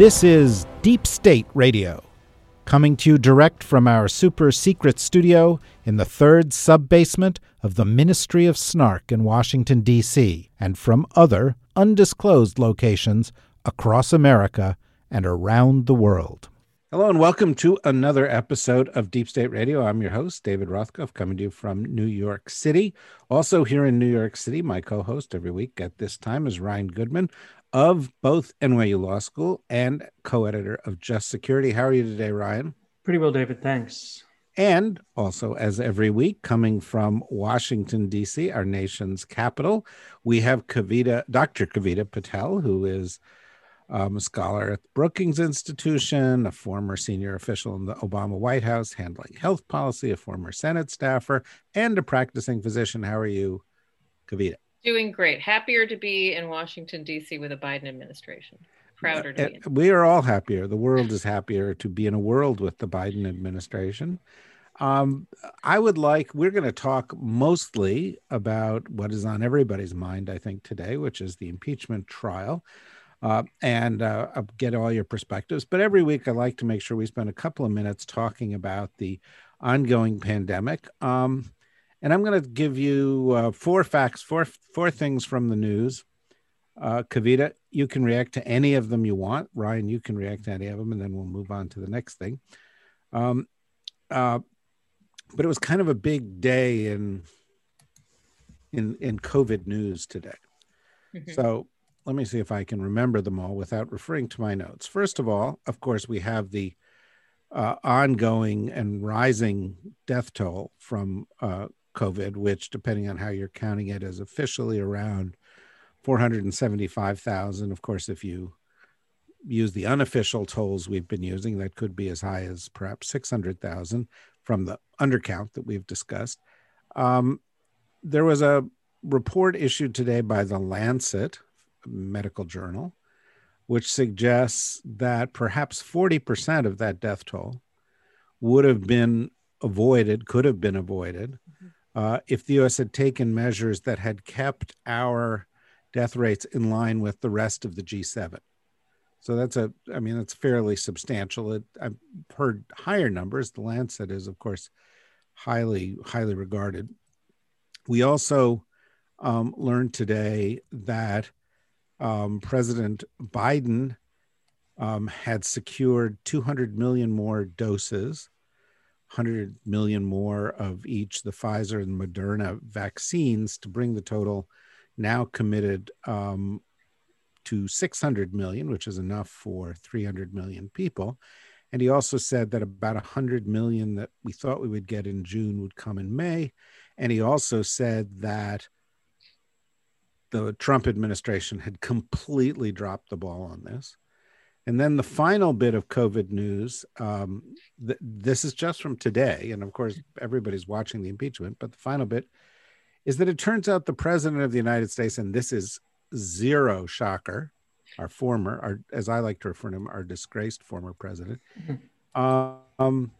This is Deep State Radio, coming to you direct from our super secret studio in the third sub basement of the Ministry of Snark in Washington, D.C., and from other undisclosed locations across America and around the world. Hello and welcome to another episode of Deep State Radio. I'm your host, David Rothkopf, coming to you from New York City. Also, here in New York City, my co host every week at this time is Ryan Goodman of both NYU Law School and co editor of Just Security. How are you today, Ryan? Pretty well, David. Thanks. And also, as every week, coming from Washington, D.C., our nation's capital, we have Kavita, Dr. Kavita Patel, who is um, a scholar at the Brookings Institution, a former senior official in the Obama White House handling health policy, a former Senate staffer, and a practicing physician. How are you, Kavita? Doing great. Happier to be in Washington, D.C. with a Biden administration. Prouder to be. In. We are all happier. The world is happier to be in a world with the Biden administration. Um, I would like, we're going to talk mostly about what is on everybody's mind, I think, today, which is the impeachment trial. Uh, and uh, get all your perspectives. But every week, I like to make sure we spend a couple of minutes talking about the ongoing pandemic. Um, and I'm going to give you uh, four facts, four four things from the news. Uh, Kavita, you can react to any of them you want. Ryan, you can react to any of them, and then we'll move on to the next thing. Um, uh, but it was kind of a big day in in in COVID news today. Mm-hmm. So let me see if I can remember them all without referring to my notes. First of all, of course, we have the uh, ongoing and rising death toll from uh, COVID, which, depending on how you're counting it, is officially around 475,000. Of course, if you use the unofficial tolls we've been using, that could be as high as perhaps 600,000 from the undercount that we've discussed. Um, there was a report issued today by the Lancet medical journal, which suggests that perhaps 40% of that death toll would have been avoided, could have been avoided uh, if the US had taken measures that had kept our death rates in line with the rest of the G7. So that's a, I mean, that's fairly substantial. It, I've heard higher numbers. The Lancet is, of course, highly, highly regarded. We also um, learned today that um, President Biden um, had secured 200 million more doses 100 million more of each the Pfizer and Moderna vaccines to bring the total now committed um, to 600 million, which is enough for 300 million people. And he also said that about 100 million that we thought we would get in June would come in May. And he also said that the Trump administration had completely dropped the ball on this. And then the final bit of COVID news um, th- this is just from today. And of course, everybody's watching the impeachment. But the final bit is that it turns out the president of the United States, and this is zero shocker, our former, our, as I like to refer to him, our disgraced former president, mm-hmm. um,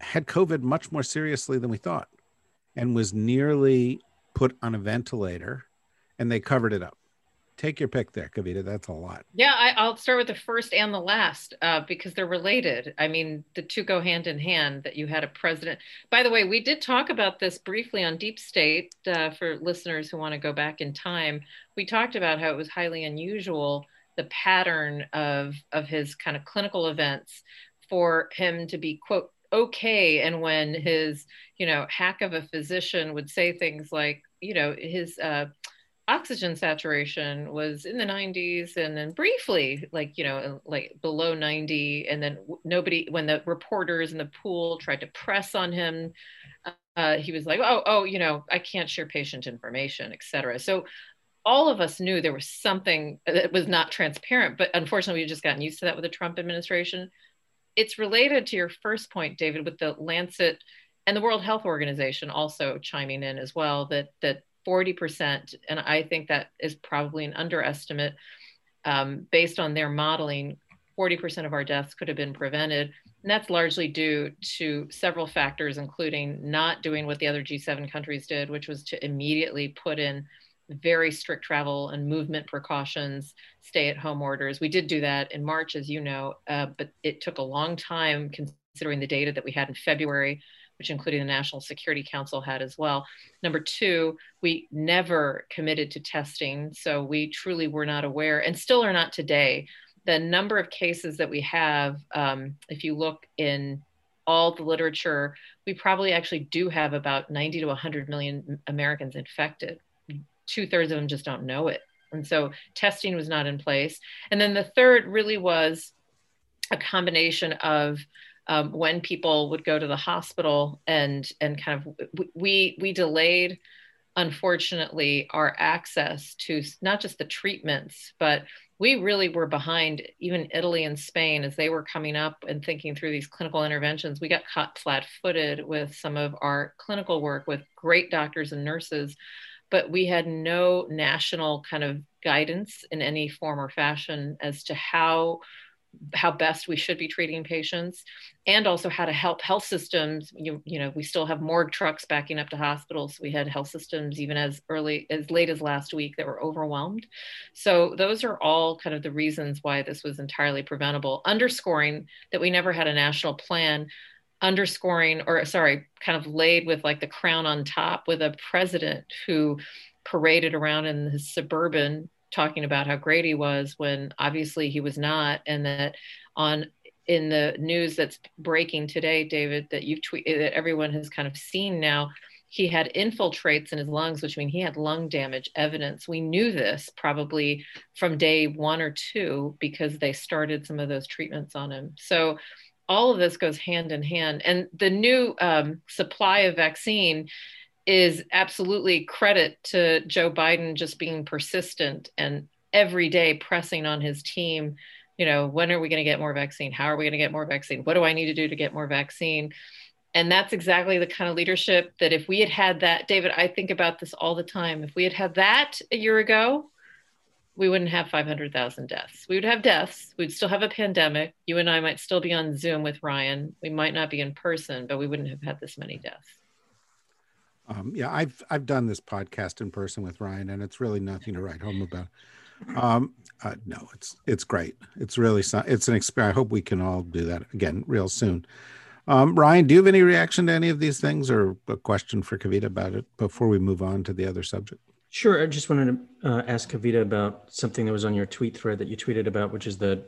had COVID much more seriously than we thought and was nearly put on a ventilator and they covered it up take your pick there, Kavita. That's a lot. Yeah, I, will start with the first and the last uh, because they're related. I mean, the two go hand in hand. That you had a president. By the way, we did talk about this briefly on Deep State uh, for listeners who want to go back in time. We talked about how it was highly unusual the pattern of of his kind of clinical events for him to be quote okay and when his you know hack of a physician would say things like you know his uh, oxygen saturation was in the 90s and then briefly like you know like below 90 and then nobody when the reporters in the pool tried to press on him uh, he was like oh oh you know i can't share patient information etc so all of us knew there was something that was not transparent, but unfortunately, we've just gotten used to that with the Trump administration. It's related to your first point, David, with the Lancet and the World Health Organization also chiming in as well that that 40%, and I think that is probably an underestimate um, based on their modeling, 40% of our deaths could have been prevented. And that's largely due to several factors, including not doing what the other G7 countries did, which was to immediately put in very strict travel and movement precautions, stay at home orders. We did do that in March, as you know, uh, but it took a long time considering the data that we had in February which including the National Security Council had as well. Number two, we never committed to testing. So we truly were not aware and still are not today. The number of cases that we have, um, if you look in all the literature, we probably actually do have about 90 to 100 million Americans infected. Two thirds of them just don't know it. And so testing was not in place. And then the third really was a combination of um, when people would go to the hospital and and kind of we we delayed unfortunately our access to not just the treatments but we really were behind even italy and spain as they were coming up and thinking through these clinical interventions. We got caught flat-footed with some of our clinical work with great doctors and nurses but we had no national kind of guidance in any form or fashion as to how how best we should be treating patients and also how to help health systems. You, you know we still have morgue trucks backing up to hospitals. We had health systems even as early as late as last week that were overwhelmed. So those are all kind of the reasons why this was entirely preventable. Underscoring that we never had a national plan underscoring or sorry kind of laid with like the crown on top with a president who paraded around in his suburban talking about how great he was when obviously he was not, and that on in the news that's breaking today, David, that you've tweeted that everyone has kind of seen now. He had infiltrates in his lungs, which means he had lung damage evidence. We knew this probably from day one or two because they started some of those treatments on him. So all of this goes hand in hand. And the new um, supply of vaccine is absolutely credit to Joe Biden just being persistent and every day pressing on his team. You know, when are we going to get more vaccine? How are we going to get more vaccine? What do I need to do to get more vaccine? And that's exactly the kind of leadership that if we had had that, David, I think about this all the time. If we had had that a year ago, we wouldn't have 500,000 deaths. We would have deaths. We'd still have a pandemic. You and I might still be on Zoom with Ryan. We might not be in person, but we wouldn't have had this many deaths. Um, yeah, I've I've done this podcast in person with Ryan, and it's really nothing to write home about. Um, uh, no, it's it's great. It's really it's an experience. I hope we can all do that again real soon. Um, Ryan, do you have any reaction to any of these things, or a question for Kavita about it before we move on to the other subject? Sure. I just wanted to uh, ask Kavita about something that was on your tweet thread that you tweeted about, which is the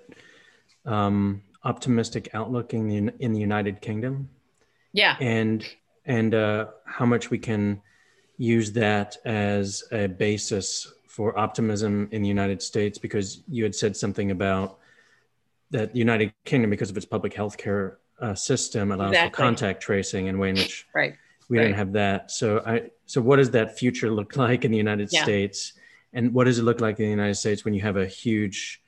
um, optimistic outlook in the in the United Kingdom. Yeah. And and uh, how much we can use that as a basis for optimism in the United States, because you had said something about that the United Kingdom, because of its public health care uh, system, allows exactly. for contact tracing in a way in which right. we right. don't have that. So, I so what does that future look like in the United yeah. States, and what does it look like in the United States when you have a huge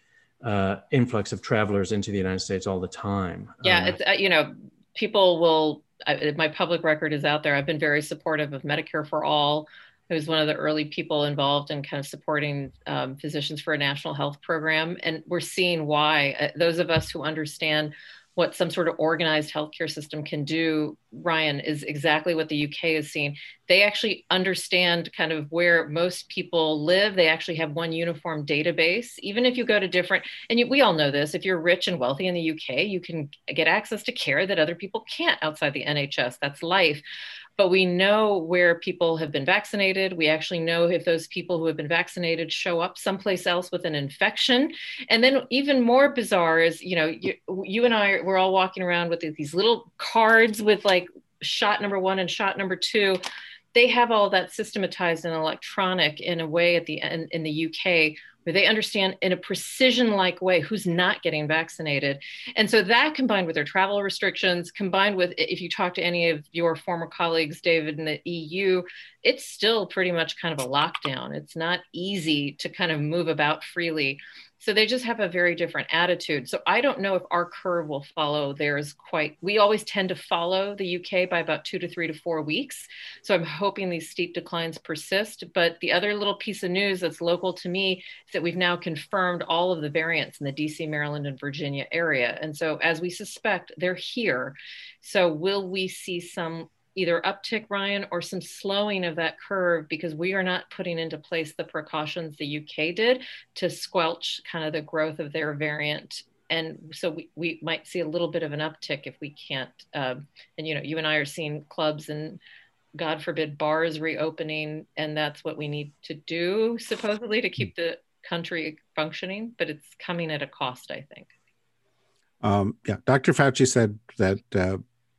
uh, influx of travelers into the United States all the time? Yeah, uh, it's uh, you know people will I, my public record is out there. I've been very supportive of Medicare for All. I was one of the early people involved in kind of supporting um, physicians for a national health program. And we're seeing why. Uh, those of us who understand what some sort of organized healthcare system can do, Ryan, is exactly what the UK is seeing. They actually understand kind of where most people live. They actually have one uniform database. Even if you go to different, and you, we all know this, if you're rich and wealthy in the UK, you can get access to care that other people can't outside the NHS. That's life but we know where people have been vaccinated. We actually know if those people who have been vaccinated show up someplace else with an infection. And then even more bizarre is, you know, you, you and I, we're all walking around with these little cards with like shot number one and shot number two. They have all that systematized and electronic in a way at the end in the UK where they understand in a precision like way who's not getting vaccinated. And so that combined with their travel restrictions, combined with if you talk to any of your former colleagues, David, in the EU, it's still pretty much kind of a lockdown. It's not easy to kind of move about freely. So they just have a very different attitude. So I don't know if our curve will follow theirs quite. We always tend to follow the UK by about two to three to four weeks. So I'm hoping these steep declines persist. But the other little piece of news that's local to me that we've now confirmed all of the variants in the DC, Maryland, and Virginia area. And so as we suspect, they're here. So will we see some either uptick, Ryan, or some slowing of that curve because we are not putting into place the precautions the UK did to squelch kind of the growth of their variant. And so we, we might see a little bit of an uptick if we can't. Um, and, you know, you and I are seeing clubs and God forbid bars reopening, and that's what we need to do supposedly to keep the country functioning, but it's coming at a cost, I think. Um, yeah, Dr. Fauci said that uh,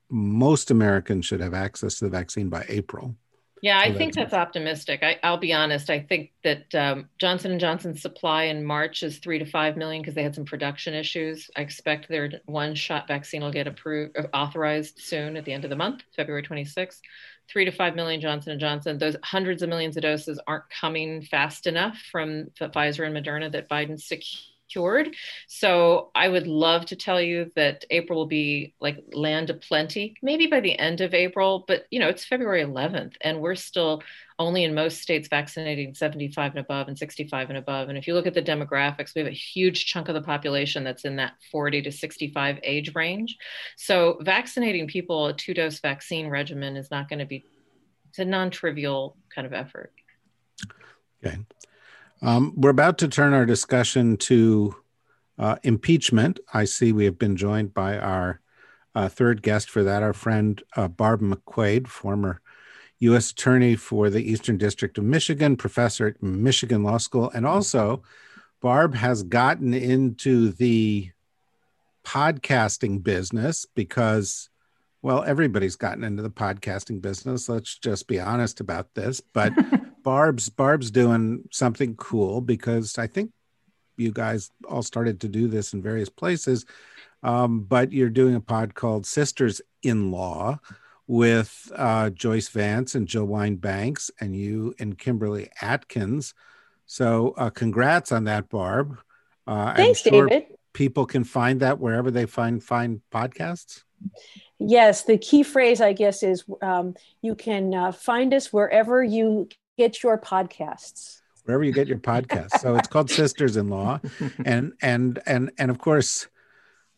most Americans should have access to the vaccine by April. Yeah, so I think that's, that's optimistic. I, will be honest. I think that um, Johnson and Johnson's supply in March is three to five million because they had some production issues. I expect their one-shot vaccine will get approved, uh, authorized soon at the end of the month, February 26th. Three to five million Johnson and Johnson. Those hundreds of millions of doses aren't coming fast enough from Pfizer and Moderna that Biden secured cured. So I would love to tell you that April will be like land of plenty, maybe by the end of April, but you know, it's February 11th and we're still only in most states vaccinating 75 and above and 65 and above. And if you look at the demographics, we have a huge chunk of the population that's in that 40 to 65 age range. So vaccinating people a two dose vaccine regimen is not going to be, it's a non trivial kind of effort. Okay. Um, we're about to turn our discussion to uh, impeachment. I see we have been joined by our uh, third guest for that, our friend uh, Barb McQuade, former U.S. Attorney for the Eastern District of Michigan, professor at Michigan Law School, and also Barb has gotten into the podcasting business because well everybody's gotten into the podcasting business let's just be honest about this but Barb's Barb's doing something cool because I think you guys all started to do this in various places. Um, but you're doing a pod called Sisters in Law with uh, Joyce Vance and Jill Wine-Banks and you and Kimberly Atkins. So uh, congrats on that, Barb. Uh, Thanks, sure David. People can find that wherever they find find podcasts. Yes, the key phrase, I guess, is um, you can uh, find us wherever you get your podcasts. Wherever you get your podcasts. So it's called sisters in law and and and and of course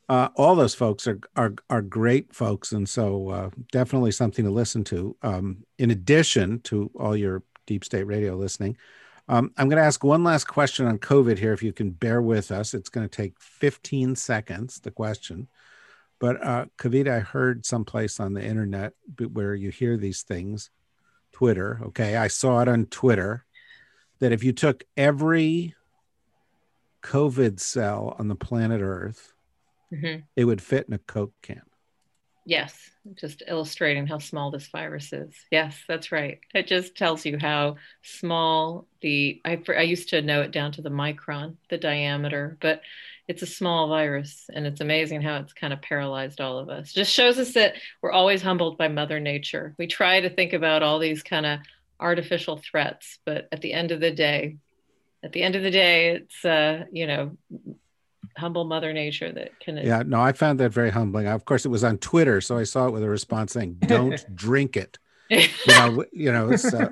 uh, all those folks are, are are great folks. And so uh, definitely something to listen to. Um, in addition to all your deep state radio listening um, i'm going to ask one last question on covid here if you can bear with us. It's going to take 15 seconds the question. But uh, kavita i heard someplace on the internet where you hear these things Twitter. Okay. I saw it on Twitter that if you took every COVID cell on the planet Earth, mm-hmm. it would fit in a Coke can. Yes, just illustrating how small this virus is. Yes, that's right. It just tells you how small the I, I used to know it down to the micron, the diameter, but it's a small virus and it's amazing how it's kind of paralyzed all of us. Just shows us that we're always humbled by mother nature. We try to think about all these kind of artificial threats but at the end of the day at the end of the day it's uh you know humble mother nature that can yeah no i found that very humbling. Of course it was on twitter so i saw it with a response saying don't drink it. You know you know uh,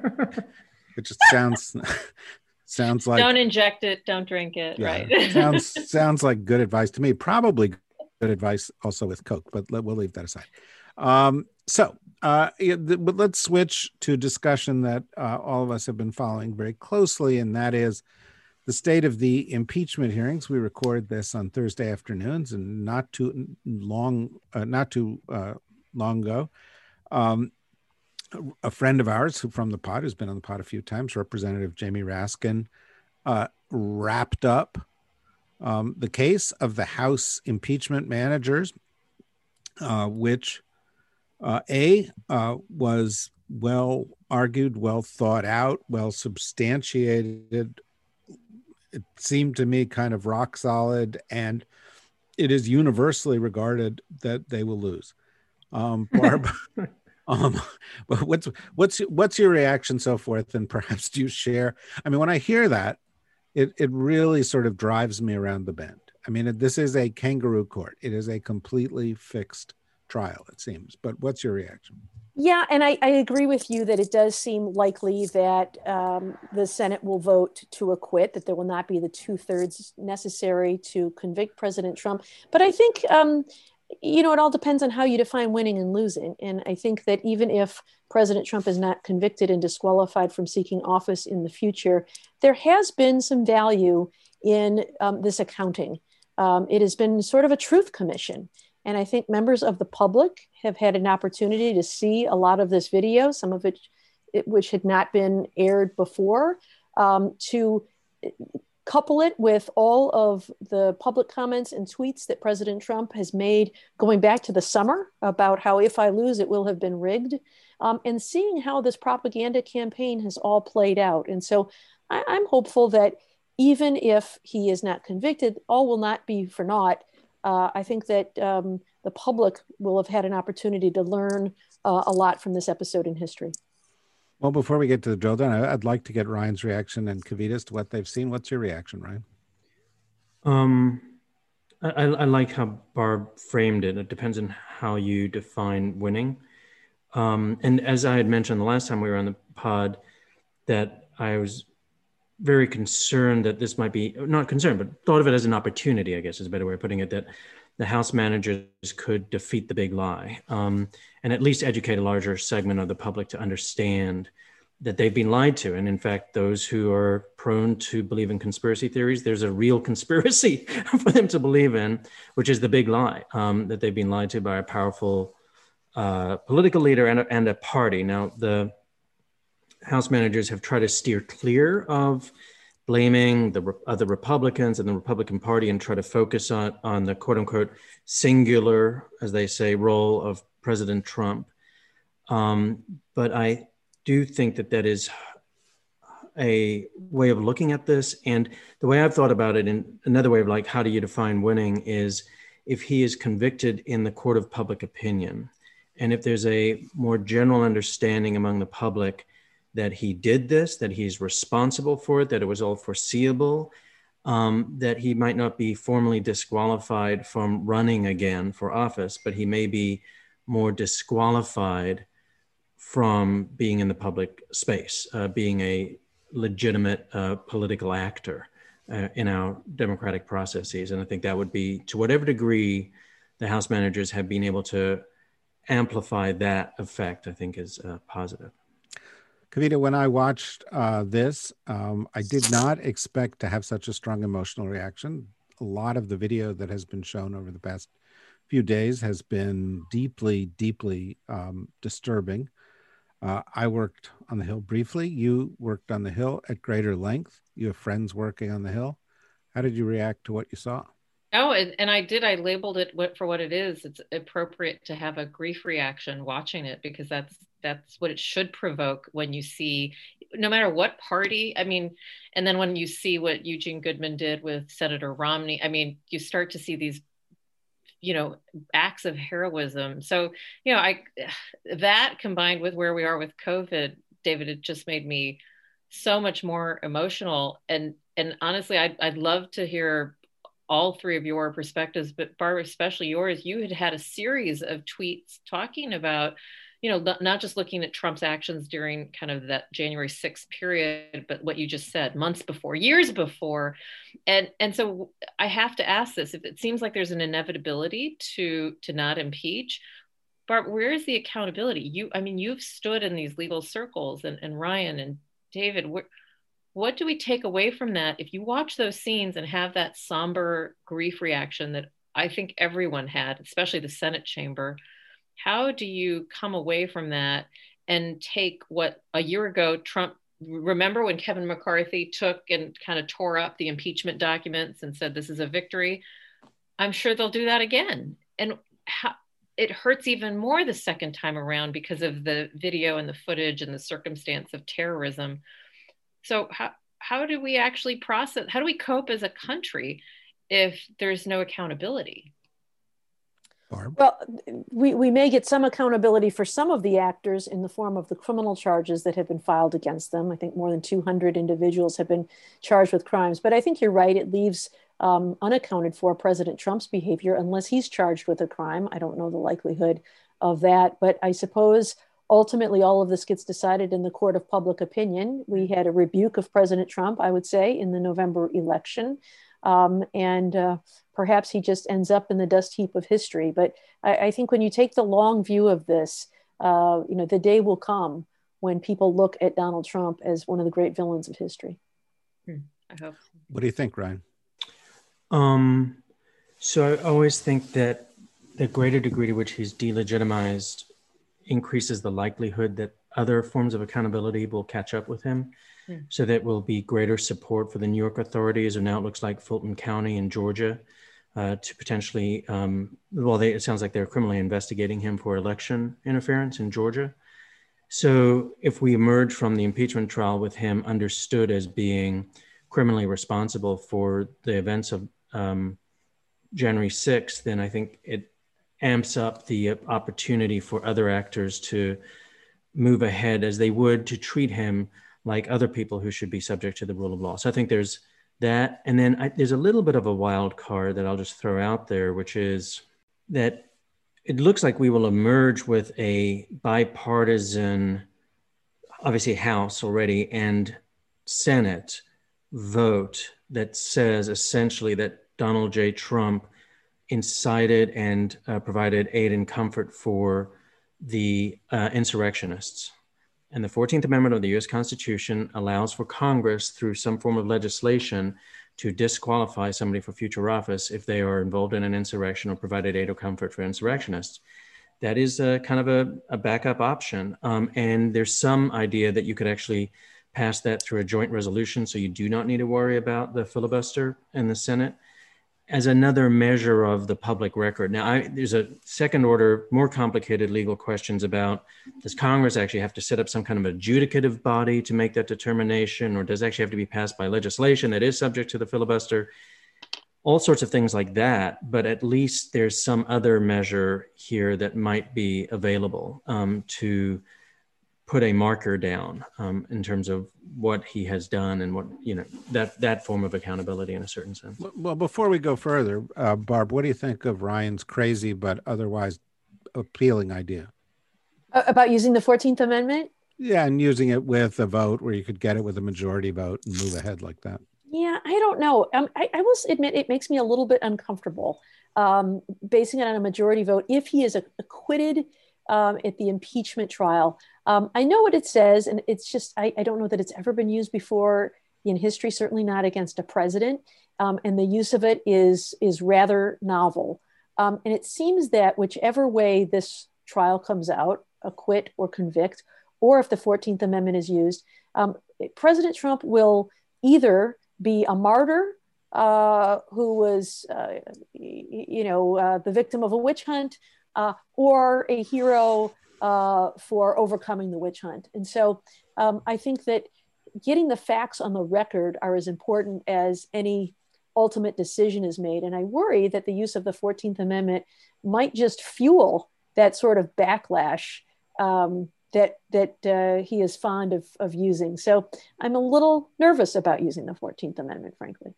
it just sounds sounds like don't inject it don't drink it yeah, right? Sounds sounds like good advice to me. Probably good advice also with coke but let, we'll leave that aside. Um, so uh, but let's switch to discussion that uh, all of us have been following very closely and that is the state of the impeachment hearings. We record this on thursday afternoons and not too long uh, not too uh, long ago. Um, a friend of ours who from the pod who's been on the pod a few times, Representative Jamie Raskin, uh, wrapped up um, the case of the House impeachment managers, uh, which uh, a uh, was well argued, well thought out, well substantiated, it seemed to me kind of rock solid, and it is universally regarded that they will lose. Um, Barb, um, but what's what's what's your reaction so forth, and perhaps do you share? I mean, when I hear that, it it really sort of drives me around the bend. I mean, this is a kangaroo court. It is a completely fixed trial, it seems. But what's your reaction? Yeah, and I, I agree with you that it does seem likely that um, the Senate will vote to acquit, that there will not be the two thirds necessary to convict President Trump. But I think, um, you know, it all depends on how you define winning and losing. And I think that even if President Trump is not convicted and disqualified from seeking office in the future, there has been some value in um, this accounting. Um, it has been sort of a truth commission. And I think members of the public have had an opportunity to see a lot of this video, some of it, it which had not been aired before, um, to couple it with all of the public comments and tweets that President Trump has made going back to the summer about how if I lose, it will have been rigged, um, and seeing how this propaganda campaign has all played out. And so I, I'm hopeful that even if he is not convicted, all will not be for naught uh, I think that um, the public will have had an opportunity to learn uh, a lot from this episode in history. Well, before we get to the drill down, I'd like to get Ryan's reaction and Kavita's to what they've seen. What's your reaction, Ryan? Um, I, I like how Barb framed it. It depends on how you define winning. Um, and as I had mentioned the last time we were on the pod, that I was very concerned that this might be not concerned, but thought of it as an opportunity, I guess is a better way of putting it, that the House managers could defeat the big lie um, and at least educate a larger segment of the public to understand that they've been lied to. And in fact, those who are prone to believe in conspiracy theories, there's a real conspiracy for them to believe in, which is the big lie um, that they've been lied to by a powerful uh, political leader and a, and a party. Now, the House managers have tried to steer clear of blaming the other Republicans and the Republican Party and try to focus on, on the quote unquote singular, as they say, role of President Trump. Um, but I do think that that is a way of looking at this. And the way I've thought about it, in another way of like, how do you define winning is if he is convicted in the court of public opinion. And if there's a more general understanding among the public that he did this, that he's responsible for it, that it was all foreseeable, um, that he might not be formally disqualified from running again for office, but he may be more disqualified from being in the public space, uh, being a legitimate uh, political actor uh, in our democratic processes. And I think that would be, to whatever degree the House managers have been able to amplify that effect, I think is uh, positive. Kavita, when I watched uh, this, um, I did not expect to have such a strong emotional reaction. A lot of the video that has been shown over the past few days has been deeply, deeply um, disturbing. Uh, I worked on the Hill briefly. You worked on the Hill at greater length. You have friends working on the Hill. How did you react to what you saw? Oh, and, and I did. I labeled it for what it is. It's appropriate to have a grief reaction watching it because that's that's what it should provoke when you see no matter what party i mean and then when you see what eugene goodman did with senator romney i mean you start to see these you know acts of heroism. So you know i that combined with where we are with covid david it just made me so much more emotional. And and honestly i'd, I'd love to hear all three of your perspectives but barbara especially yours you had had a series of tweets talking about you know, not just looking at Trump's actions during kind of that January 6th period, but what you just said, months before, years before. And and so I have to ask this, if it seems like there's an inevitability to to not impeach, Barb, where is the accountability? You, I mean, you've stood in these legal circles and, and Ryan and David, where, what do we take away from that? If you watch those scenes and have that somber grief reaction that I think everyone had, especially the Senate chamber, how do you come away from that and take what a year ago Trump remember when Kevin McCarthy took and kind of tore up the impeachment documents and said this is a victory? I'm sure they'll do that again. And how, it hurts even more the second time around because of the video and the footage and the circumstance of terrorism. So how how do we actually process how do we cope as a country if there's no accountability Barb? Well, we, we may get some accountability for some of the actors in the form of the criminal charges that have been filed against them. I think more than 200 individuals have been charged with crimes. But I think you're right. It leaves um, unaccounted for President Trump's behavior unless he's charged with a crime. I don't know the likelihood of that. But I suppose ultimately all of this gets decided in the court of public opinion. We had a rebuke of President Trump, I would say, in the November election. Um, and uh, perhaps he just ends up in the dust heap of history. But I, I think when you take the long view of this, uh, you know, the day will come when people look at Donald Trump as one of the great villains of history. Hmm. I hope. What do you think, Ryan? Um, so I always think that the greater degree to which he's delegitimized increases the likelihood that other forms of accountability will catch up with him. Mm. So that will be greater support for the New York authorities, or now it looks like Fulton County in Georgia, uh, to potentially, um, well, they, it sounds like they're criminally investigating him for election interference in Georgia. So if we emerge from the impeachment trial with him understood as being criminally responsible for the events of um, January 6th, then I think it amps up the opportunity for other actors to move ahead as they would to treat him like other people who should be subject to the rule of law. So I think there's that. And then I, there's a little bit of a wild card that I'll just throw out there, which is that it looks like we will emerge with a bipartisan, obviously, House already and Senate vote that says essentially that Donald J. Trump incited and uh, provided aid and comfort for the uh, insurrectionists. And the 14th Amendment of the US Constitution allows for Congress, through some form of legislation, to disqualify somebody for future office if they are involved in an insurrection or provided aid or comfort for insurrectionists. That is a kind of a, a backup option. Um, and there's some idea that you could actually pass that through a joint resolution so you do not need to worry about the filibuster in the Senate as another measure of the public record. Now, I, there's a second order, more complicated legal questions about does Congress actually have to set up some kind of adjudicative body to make that determination, or does it actually have to be passed by legislation that is subject to the filibuster? All sorts of things like that, but at least there's some other measure here that might be available um, to put a marker down um, in terms of what he has done and what you know that that form of accountability in a certain sense. Well, before we go further, uh, Barb, what do you think of Ryan's crazy but otherwise appealing idea about using the Fourteenth Amendment? Yeah, and using it with a vote where you could get it with a majority vote and move ahead like that. Yeah, I don't know. Um, I, I, will admit it makes me a little bit uncomfortable um, basing it on a majority vote. If he is acquitted um, at the impeachment trial, um, I know what it says, and it's just, I, I, don't know that it's ever been used before in history, certainly not against a president. Um, and the use of it is, is rather novel. Um, and it seems that whichever way this trial comes out, acquit or convict, or if the 14th Amendment is used, um, President Trump will either be a martyr uh, who was, uh, you know, uh, the victim of a witch hunt, uh, or a hero uh, for overcoming the witch hunt. And so um, I think that getting the facts on the record are as important as any ultimate decision is made. And I worry that the use of the 14th Amendment might just fuel that sort of backlash um, that, that uh, he is fond of, of using. So I'm a little nervous about using the 14th Amendment, frankly.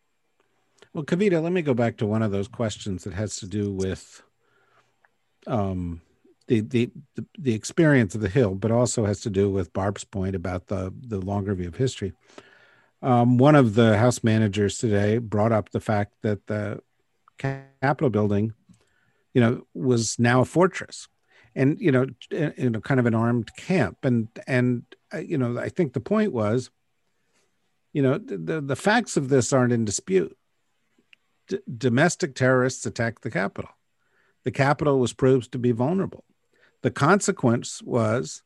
Well, Kavita, let me go back to one of those questions that has to do with um, the, the the experience of the hill, but also has to do with Barb's point about the the longer view of history. Um, one of the house managers today brought up the fact that the Capitol building, you know, was now a fortress, and you know, in a kind of an armed camp, and and uh, you know, I think the point was, you know, the the facts of this aren't in dispute. D- domestic terrorists attacked the Capitol. The Capitol was proved to be vulnerable the consequence was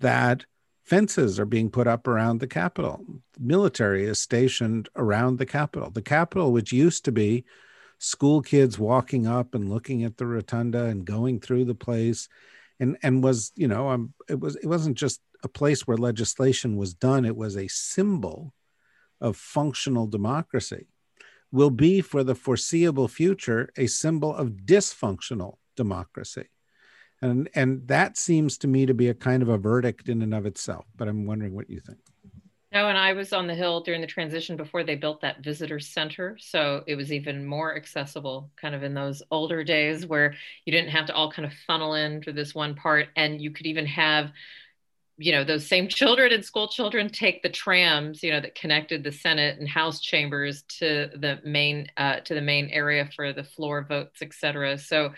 that fences are being put up around the Capitol. military is stationed around the Capitol. The Capitol, which used to be school kids walking up and looking at the rotunda and going through the place, and and was you know um, it was it wasn't just a place where legislation was done. It was a symbol of functional democracy will be for the foreseeable future a symbol of dysfunctional democracy. And, and that seems to me to be a kind of a verdict in and of itself. But I'm wondering what you think. No, and I was on the Hill during the transition before they built that visitor center. So it was even more accessible, kind of in those older days where you didn't have to all kind of funnel in through this one part. And you could even have, you know, those same children and school children take the trams, you know, that connected the Senate and House chambers to the main uh, to the main area for the floor votes, et cetera. So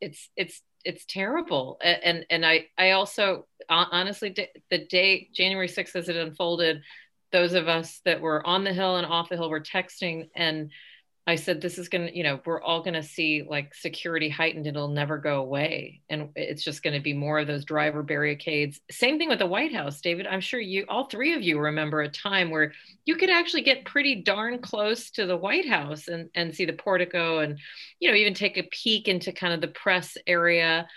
it's it's it's terrible. And and i i also honestly the day january 6th as it unfolded those of us that were on the hill and off the hill were texting and I said, this is going to, you know, we're all going to see like security heightened. It'll never go away. And it's just going to be more of those driver barricades. Same thing with the White House, David. I'm sure you, all three of you remember a time where you could actually get pretty darn close to the White House and, and see the portico and, you know, even take a peek into kind of the press area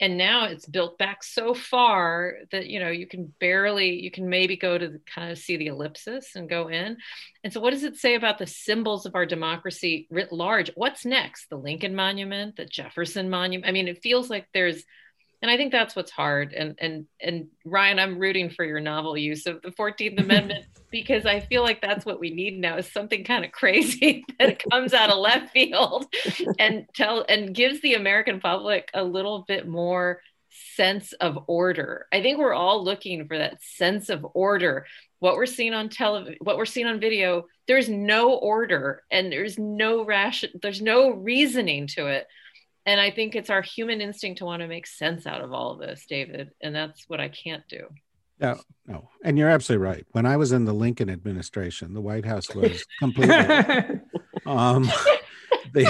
and now it's built back so far that you know you can barely you can maybe go to the, kind of see the ellipsis and go in. And so what does it say about the symbols of our democracy writ large? What's next? The lincoln monument the jefferson monument? I mean it feels like there's and i think that's what's hard. And and and ryan i'm rooting for your novel use of the 14th amendment because i feel like that's what we need now is something kind of crazy that comes out of left field and tell and gives the american public a little bit more sense of order. I think we're all looking for that sense of order. What we're seeing on television what we're seeing on video there's no order and there's no ration there's no reasoning to it and I think it's our human instinct to want to make sense out of all of this, David. And that's what I can't do. No, no. And you're absolutely right. When I was in the Lincoln administration, the White House was completely um they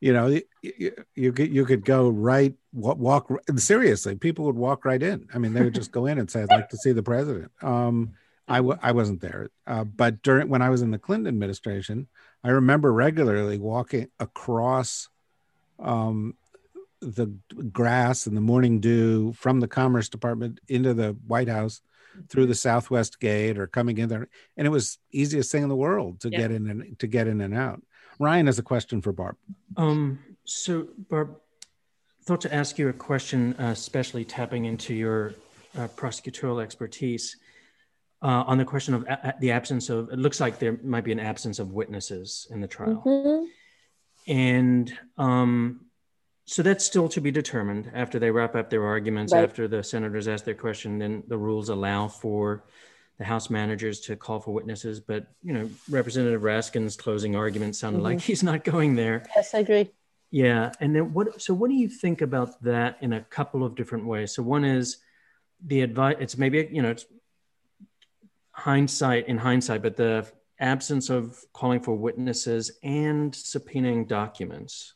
you know you, you could you could go right walk seriously people would walk right in i mean they would just go in and say i'd like to see the president um I w- I wasn't there uh, but during when i was in the clinton administration i remember regularly walking across um, the grass and the morning dew from the Commerce Department into the White House through the Southwest Gate or coming in there, and it was easiest thing in the world to yeah. get in and to get in and out. Ryan has a question for Barb. Um, so Barb, thought to ask you a question, uh, especially tapping into your uh, prosecutorial expertise. Uh, on the question of a- the absence of, it looks like there might be an absence of witnesses in the trial. Mm-hmm. And um, so that's still to be determined after they wrap up their arguments, right. after the senators ask their question, then the rules allow for the House managers to call for witnesses. But, you know, Representative Raskin's closing argument sounded mm-hmm. like he's not going there. Yes, I agree. Yeah. And then what, so what do you think about that in a couple of different ways? So one is the advice, it's maybe, you know, it's hindsight in hindsight, but the absence of calling for witnesses and subpoenaing documents.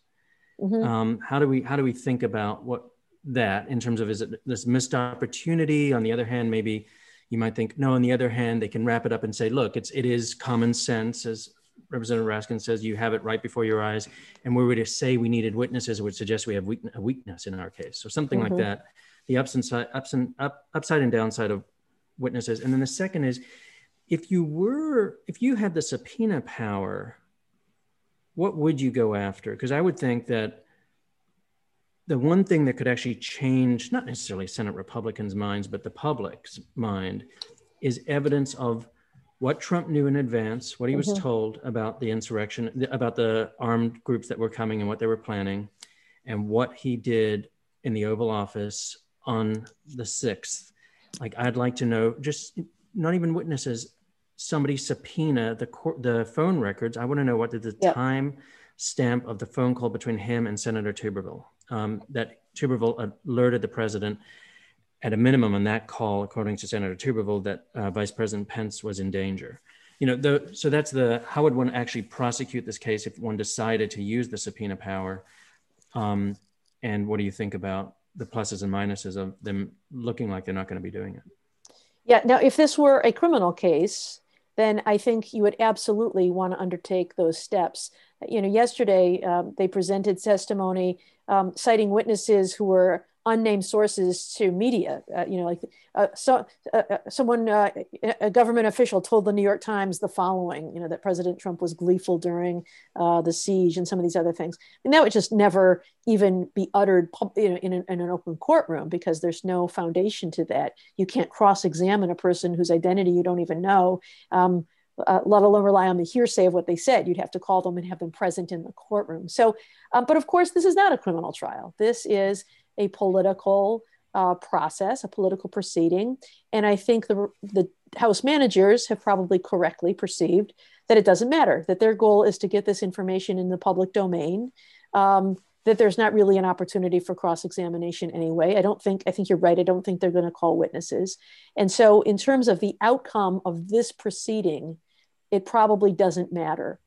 Mm-hmm. Um, how do we how do we think about what that in terms of is it this missed opportunity? On the other hand, maybe you might think no. On the other hand, they can wrap it up and say, look, it's it is common sense as Representative Raskin says, you have it right before your eyes. And were we to say we needed witnesses, it would suggest we have weak, a weakness in our case. So something mm-hmm. like that. The ups and ups and up, upside and downside of witnesses. And then the second is if you were if you had the subpoena power what would you go after because i would think that the one thing that could actually change not necessarily senate republicans minds but the public's mind is evidence of what trump knew in advance what he was mm-hmm. told about the insurrection about the armed groups that were coming and what they were planning and what he did in the oval office on the 6th like i'd like to know just not even witnesses somebody subpoena the the phone records, I want to know what did the yep. time stamp of the phone call between him and Senator Tuberville. Um, that Tuberville alerted the president at a minimum on that call, according to Senator Tuberville, that uh, Vice President Pence was in danger. You know, the, so that's the how would one actually prosecute this case if one decided to use the subpoena power? Um, and what do you think about the pluses and minuses of them looking like they're not going to be doing it? Yeah. Now, if this were a criminal case, then I think you would absolutely want to undertake those steps. You know, yesterday um, they presented testimony um, citing witnesses who were unnamed sources to media. Uh, you know, like uh, so, uh, uh someone, uh, a government official, told the New York Times the following: you know, that President Trump was gleeful during uh, the siege and some of these other things. And that would just never even be uttered, you know, in an, in an open courtroom because there's no foundation to that. You can't cross-examine a person whose identity you don't even know. Um, uh, let alone rely on the hearsay of what they said. You'd have to call them and have them present in the courtroom. So, um, but of course, this is not a criminal trial. This is a political uh, process, a political proceeding. And I think the, the House managers have probably correctly perceived that it doesn't matter, that their goal is to get this information in the public domain. Um, that there's not really an opportunity for cross examination anyway. I don't think, I think you're right. I don't think they're going to call witnesses. And so, in terms of the outcome of this proceeding, it probably doesn't matter.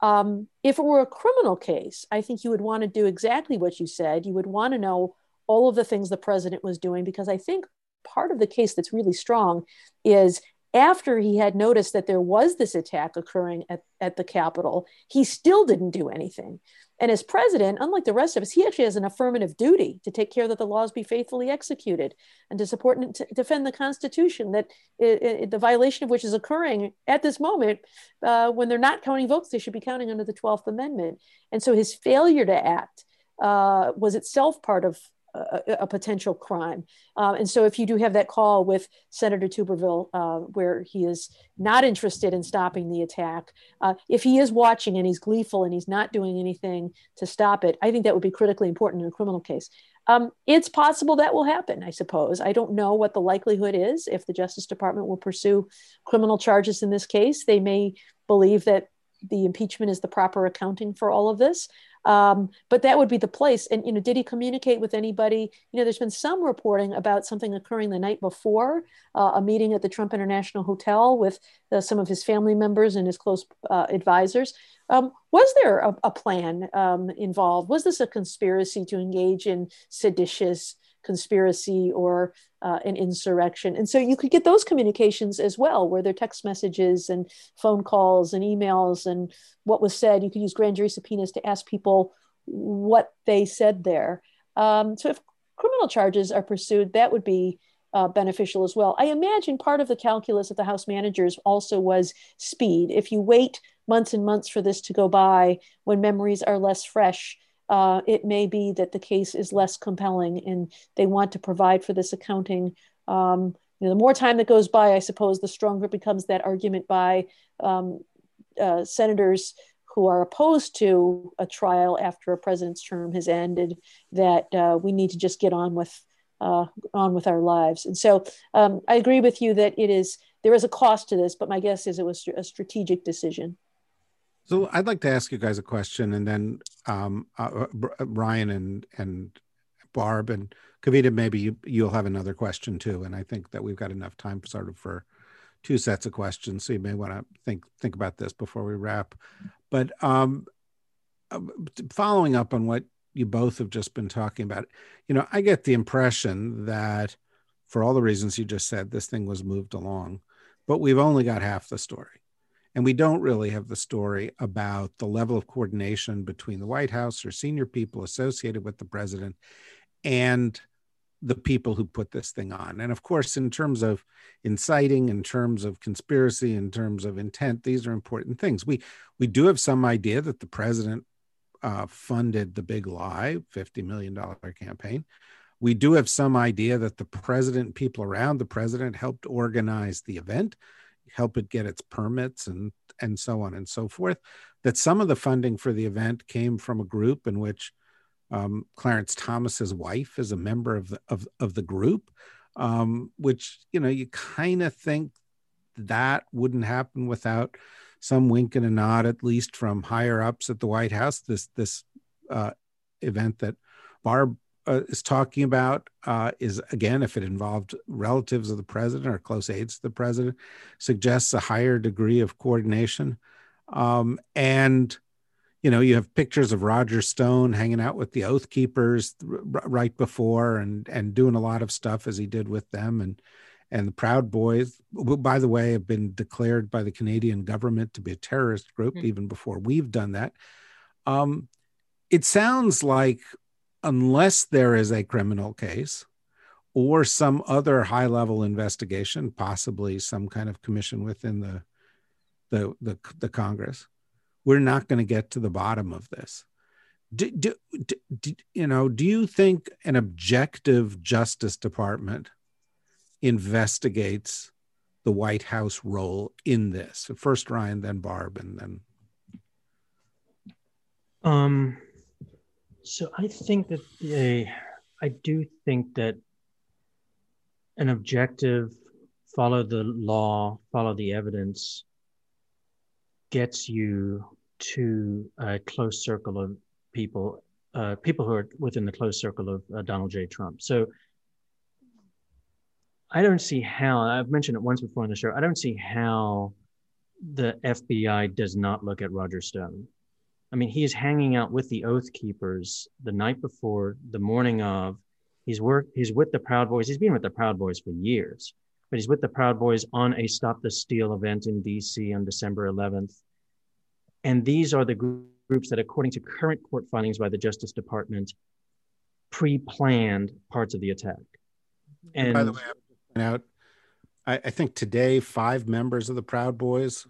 Um, if it were a criminal case, I think you would want to do exactly what you said. You would want to know all of the things the president was doing because I think part of the case that's really strong is after he had noticed that there was this attack occurring at, at the Capitol, he still didn't do anything. And as president, unlike the rest of us, he actually has an affirmative duty to take care that the laws be faithfully executed and to support and to defend the Constitution, that it, it, the violation of which is occurring at this moment uh, when they're not counting votes, they should be counting under the 12th Amendment. And so his failure to act uh, was itself part of a, potential crime. Uh, and so, if you do have that call with Senator Tuberville, uh, where he is not interested in stopping the attack, uh, if he is watching and he's gleeful and he's not doing anything to stop it, I think that would be critically important in a criminal case. Um, it's possible that will happen, I suppose. I don't know what the likelihood is if the Justice Department will pursue criminal charges in this case. They may believe that the impeachment is the proper accounting for all of this. Um, but that would be the place. And you know, did he communicate with anybody? You know, there's been some reporting about something occurring the night before uh, a meeting at the Trump International Hotel with uh, some of his family members and his close uh, advisors. Um, was there a, a plan um, involved? Was this a conspiracy to engage in seditious conspiracy or uh, an insurrection. And so you could get those communications as well, where there are text messages and phone calls and emails and what was said. You could use grand jury subpoenas to ask people what they said there. Um, so if criminal charges are pursued, that would be uh, beneficial as well. I imagine part of the calculus of the House managers also was speed. If you wait months and months for this to go by when memories are less fresh, uh, it may be that the case is less compelling and they want to provide for this accounting. Um, you know, the more time that goes by, I suppose, the stronger becomes that argument by um, uh, senators who are opposed to a trial after a president's term has ended that uh, we need to just get on with uh, on with our lives. And so um, I agree with you that it is there is a cost to this, but my guess is it was a strategic decision. So I'd like to ask you guys a question, and then um, uh, uh Ryan and and Barb and Kavita, maybe you, you'll have another question too. And I think that we've got enough time sort of for two sets of questions. So you may want to think think about this before we wrap. But um, uh, following up on what you both have just been talking about, you know, I get the impression that for all the reasons you just said, this thing was moved along, but we've only got half the story. And we don't really have the story about the level of coordination between the White House or senior people associated with the president and the people who put this thing on. And of course, in terms of inciting, in terms of conspiracy, in terms of intent, these are important things. We we do have some idea that the president uh, funded the big lie, $50 million campaign. We do have some idea that the president people around the president helped organize the event help it get its permits and and so on and so forth. That some of the funding for the event came from a group in which um, Clarence Thomas's wife is a member of the of, of the group, um, which you know you kind of think that wouldn't happen without some wink and a nod, at least from higher ups at the White House. This this uh, event that Barb uh, is talking about uh, is again, if it involved relatives of the president or close aides to the president, suggests a higher degree of coordination. Um, and you know, you have pictures of Roger Stone hanging out with the Oath Keepers r- right before, and and doing a lot of stuff as he did with them, and and the Proud Boys, who, by the way, have been declared by the Canadian government to be a terrorist group mm-hmm. even before we've done that. Um, it sounds like unless there is a criminal case or some other high level investigation, possibly some kind of commission within the the the, the Congress, we're not going to get to the bottom of this. Do, do, do, you know? Do you think an objective Justice Department investigates the White House role in this? First Ryan, then Barb, and then. Um. So I think that I do think that an objective, follow the law, follow the evidence, gets you to a close circle of people, uh, people who are within the close circle of uh, Donald J. Trump. So I don't see how, I've mentioned it once before in the show, I don't see how the FBI does not look at Roger Stone. I mean, he is hanging out with the Oath Keepers the night before, the morning of. He's work. He's with the Proud Boys. He's been with the Proud Boys for years, but he's with the Proud Boys on a Stop the Steal event in D.C. on December 11th. And these are the groups that, according to current court findings by the Justice Department, pre-planned parts of the attack. And, by the way, I out. I, I think today five members of the Proud Boys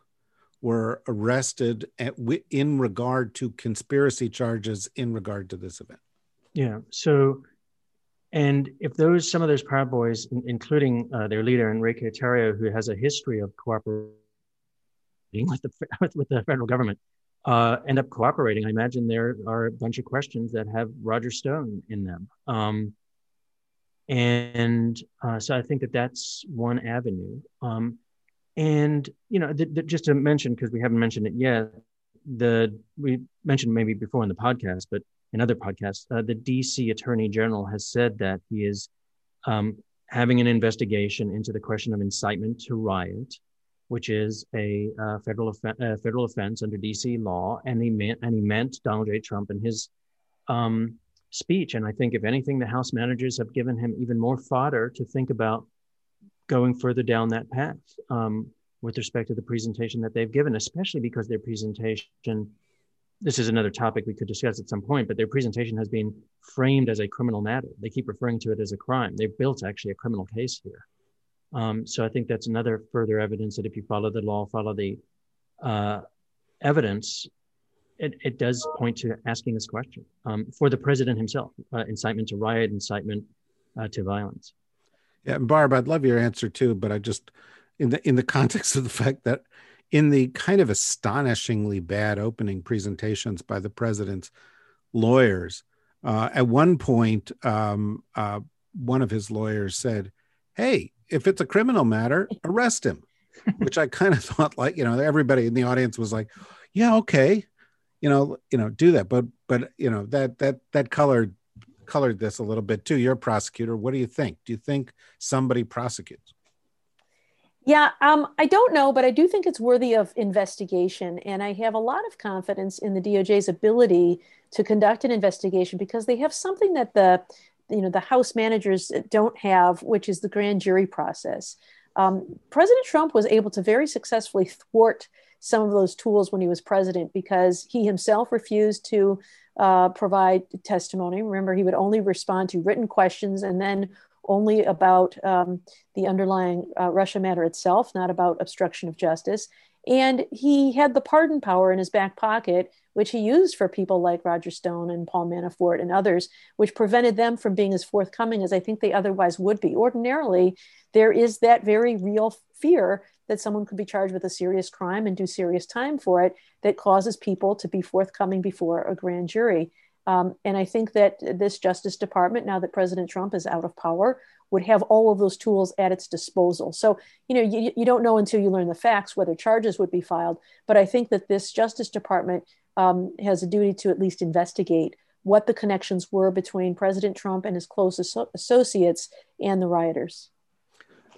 were arrested at, in regard to conspiracy charges in regard to this event. Yeah. So, and if those some of those Proud Boys, including uh, their leader Enrique Tarrio, who has a history of cooperating with the with the federal government, uh, end up cooperating, I imagine there are a bunch of questions that have Roger Stone in them. Um, and uh, so I think that that's one avenue. Um, and you know, th- th- just to mention because we haven't mentioned it yet, the we mentioned maybe before in the podcast, but in other podcasts, uh, the DC Attorney General has said that he is um, having an investigation into the question of incitement to riot, which is a uh, federal uh, federal offense under DC law, and he meant and he meant Donald J. Trump in his um, speech. And I think, if anything, the House managers have given him even more fodder to think about going further down that path um, with respect to the presentation that they've given, especially because their presentation, this is another topic we could discuss at some point, but their presentation has been framed as a criminal matter. They keep referring to it as a crime. They've built actually a criminal case here. Um, so I think that's another further evidence that if you follow the law, follow the uh, evidence, it, it, does point to asking this question um, for the president himself uh, incitement to riot, incitement uh, to violence. Yeah, and Barb, I'd love your answer too, but I just in the in the context of the fact that in the kind of astonishingly bad opening presentations by the president's lawyers, uh, at one point, um, uh, one of his lawyers said, "Hey, if it's a criminal matter, arrest him," which I kind of thought like you know everybody in the audience was like, "Yeah, okay." You know, you know, do that, but but you know that that that colored colored this a little bit too. You're a prosecutor. What do you think? Do you think somebody prosecutes? Yeah, um, I don't know, but I do think it's worthy of investigation. And I have a lot of confidence in the DOJ's ability to conduct an investigation because they have something that the you know the House managers don't have, which is the grand jury process. Um, president Trump was able to very successfully thwart some of those tools when he was president because he himself refused to uh, provide testimony. Remember, he would only respond to written questions and then only about um, the underlying uh, Russia matter itself, not about obstruction of justice. And he had the pardon power in his back pocket, which he used for people like Roger Stone and Paul Manafort and others, which prevented them from being as forthcoming as I think they otherwise would be. Ordinarily, there is that very real fear that someone could be charged with a serious crime and do serious time for it that causes people to be forthcoming before a grand jury. Um, and I think that this Justice Department, now that President Trump is out of power, would have all of those tools at its disposal. So, you know, you, you don't know until you learn the facts whether charges would be filed. But I think that this Justice Department um, has a duty to at least investigate what the connections were between President Trump and his close asso- associates and the rioters.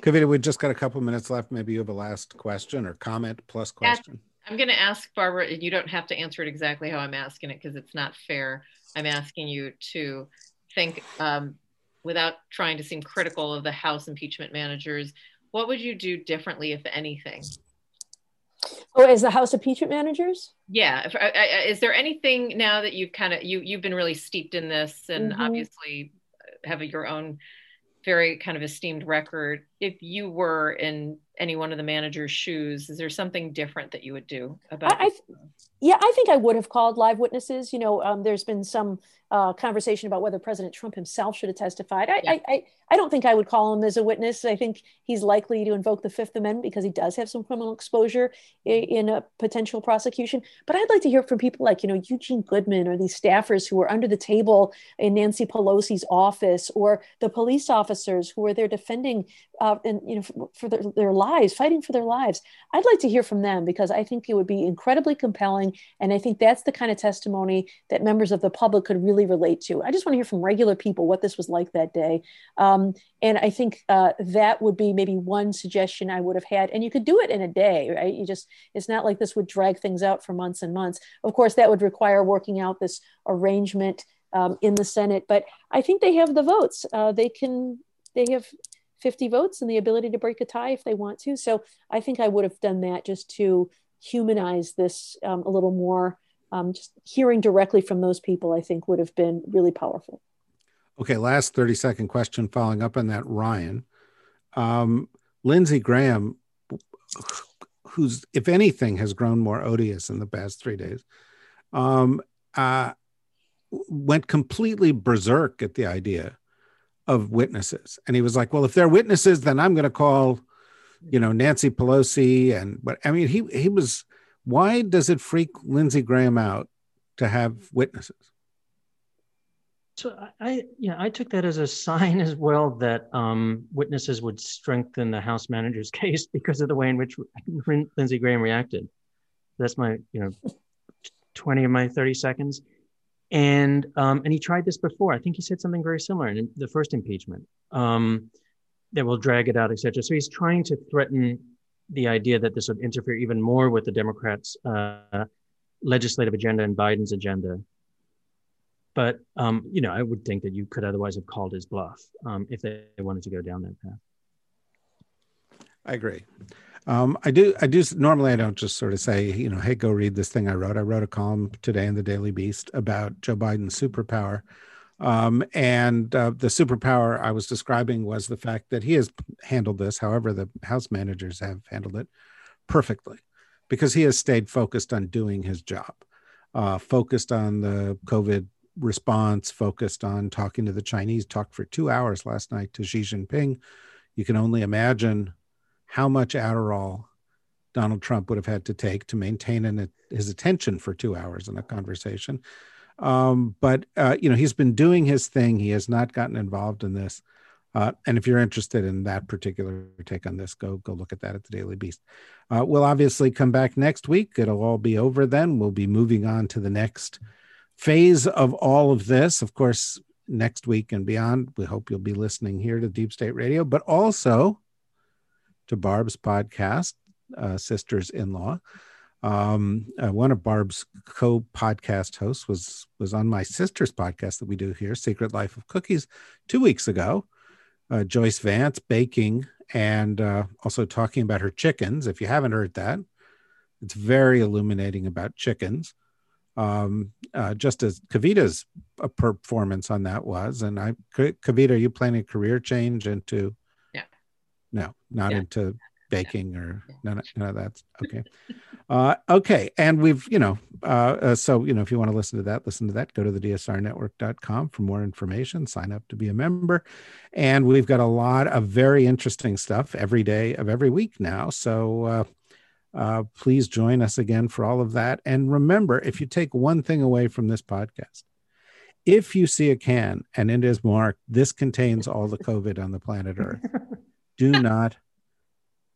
Kavita, we just got a couple minutes left. Maybe you have a last question or comment plus question. I'm going to ask Barbara, and you don't have to answer it exactly how I'm asking it because it's not fair. I'm asking you to think um, without trying to seem critical of the House impeachment managers. What would you do differently, if anything? Oh, as the House impeachment managers? Yeah. If, uh, uh, is there anything now that you've kind of you you've been really steeped in this and Mhm. obviously have your own very kind of esteemed record? If you were in any one of the manager's shoes, is there something different that you would do about? I, I yeah, I think I would have called live witnesses. You know, um, there's been some uh, conversation about whether President Trump himself should have testified. I, Yeah. I, I, I don't think I would call him as a witness. I think he's likely to invoke the Fifth Amendment because he does have some criminal exposure in, in a potential prosecution. But I'd like to hear from people like, you know, Eugene Goodman or these staffers who were under the table in Nancy Pelosi's office or the police officers who were there defending uh, and, you know, for, for their, their lives, fighting for their lives. I'd like to hear from them because I think it would be incredibly compelling. And I think that's the kind of testimony that members of the public could really relate to. I just want to hear from regular people what this was like that day. Um, and I think uh, that would be maybe one suggestion I would have had. And you could do it in a day, right? You just, it's not like this would drag things out for months and months. Of course, that would require working out this arrangement um, in the Senate. But I think they have the votes. Uh, they can, they have 50 votes and the ability to break a tie if they want to. So I think I would have done that just to humanize this um, a little more. Um, just hearing directly from those people, I think, would have been really powerful. Okay, last 30 second question following up on that, Ryan. Um, Lindsey Graham, who's, if anything, has grown more odious in the past three days, um, uh, went completely berserk at the idea of witnesses. And he was like, well, if they're witnesses, then I'm going to call, you know, Nancy Pelosi. And, but I mean, he, he was, why does it freak Lindsey Graham out to have witnesses? So I- yeah, I took that as a sign as well that um, witnesses would strengthen the House manager's case because of the way in which Lindsey Graham reacted. That's my, you know, twenty of my thirty seconds, and um, and he tried this before. I think he said something very similar in the first impeachment um, that will drag it out, etc. So he's trying to threaten the idea that this would interfere even more with the Democrats' uh, legislative agenda and Biden's agenda but um, you know, I would think that you could otherwise have called his bluff um, if they wanted to go down that path. I agree. Um, I do. I do. Normally, I don't just sort of say, you know, hey, go read this thing I wrote. I wrote a column today in the Daily Beast about Joe Biden's superpower, um, and uh, the superpower I was describing was the fact that he has handled this. However, the House managers have handled it perfectly, because he has stayed focused on doing his job, uh, focused on the COVID response, focused on talking to the Chinese. Talked for two hours last night to Xi Jinping. You can only imagine how much Adderall Donald Trump would have had to take to maintain an, his attention for two hours in a conversation. Um, but uh, you know, he's been doing his thing. He has not gotten involved in this. Uh, and if you're interested in that particular take on this, go go look at that at the Daily Beast. Uh, we'll obviously come back next week. It'll all be over then. We'll be moving on to the next phase of all of this. Of course, next week and beyond, we hope you'll be listening here to Deep State Radio, but also to Barb's podcast, uh, Sisters in Law. Um, uh, one of Barb's co-podcast hosts was was on my sister's podcast that we do here, Secret Life of Cookies, two weeks ago. Uh, Joyce Vance baking and uh, also talking about her chickens. If you haven't heard that, it's very illuminating about chickens. Um, uh, just as Kavita's uh, performance on that was, and I, Kavita, are you planning a career change into? Yeah. No, not Yeah. into baking or none, of- none of that. Okay. uh, okay. And we've, you know, uh, uh, so, you know, if you want to listen to that, listen to that, go to the dsrnetwork.com for more information, sign up to be a member. And we've got a lot of very interesting stuff every day of every week now. So, uh, uh, please join us again for all of that. And remember, if you take one thing away from this podcast, if you see a can and it is marked, this contains all the COVID on the planet Earth, do not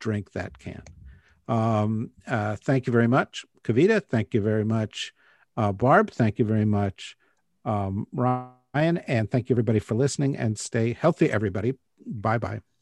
drink that can. Um, uh, thank you very much, Kavita. Thank you very much, uh, Barb. Thank you very much, um, Ryan. And thank you, everybody, for listening and stay healthy, everybody. Bye bye.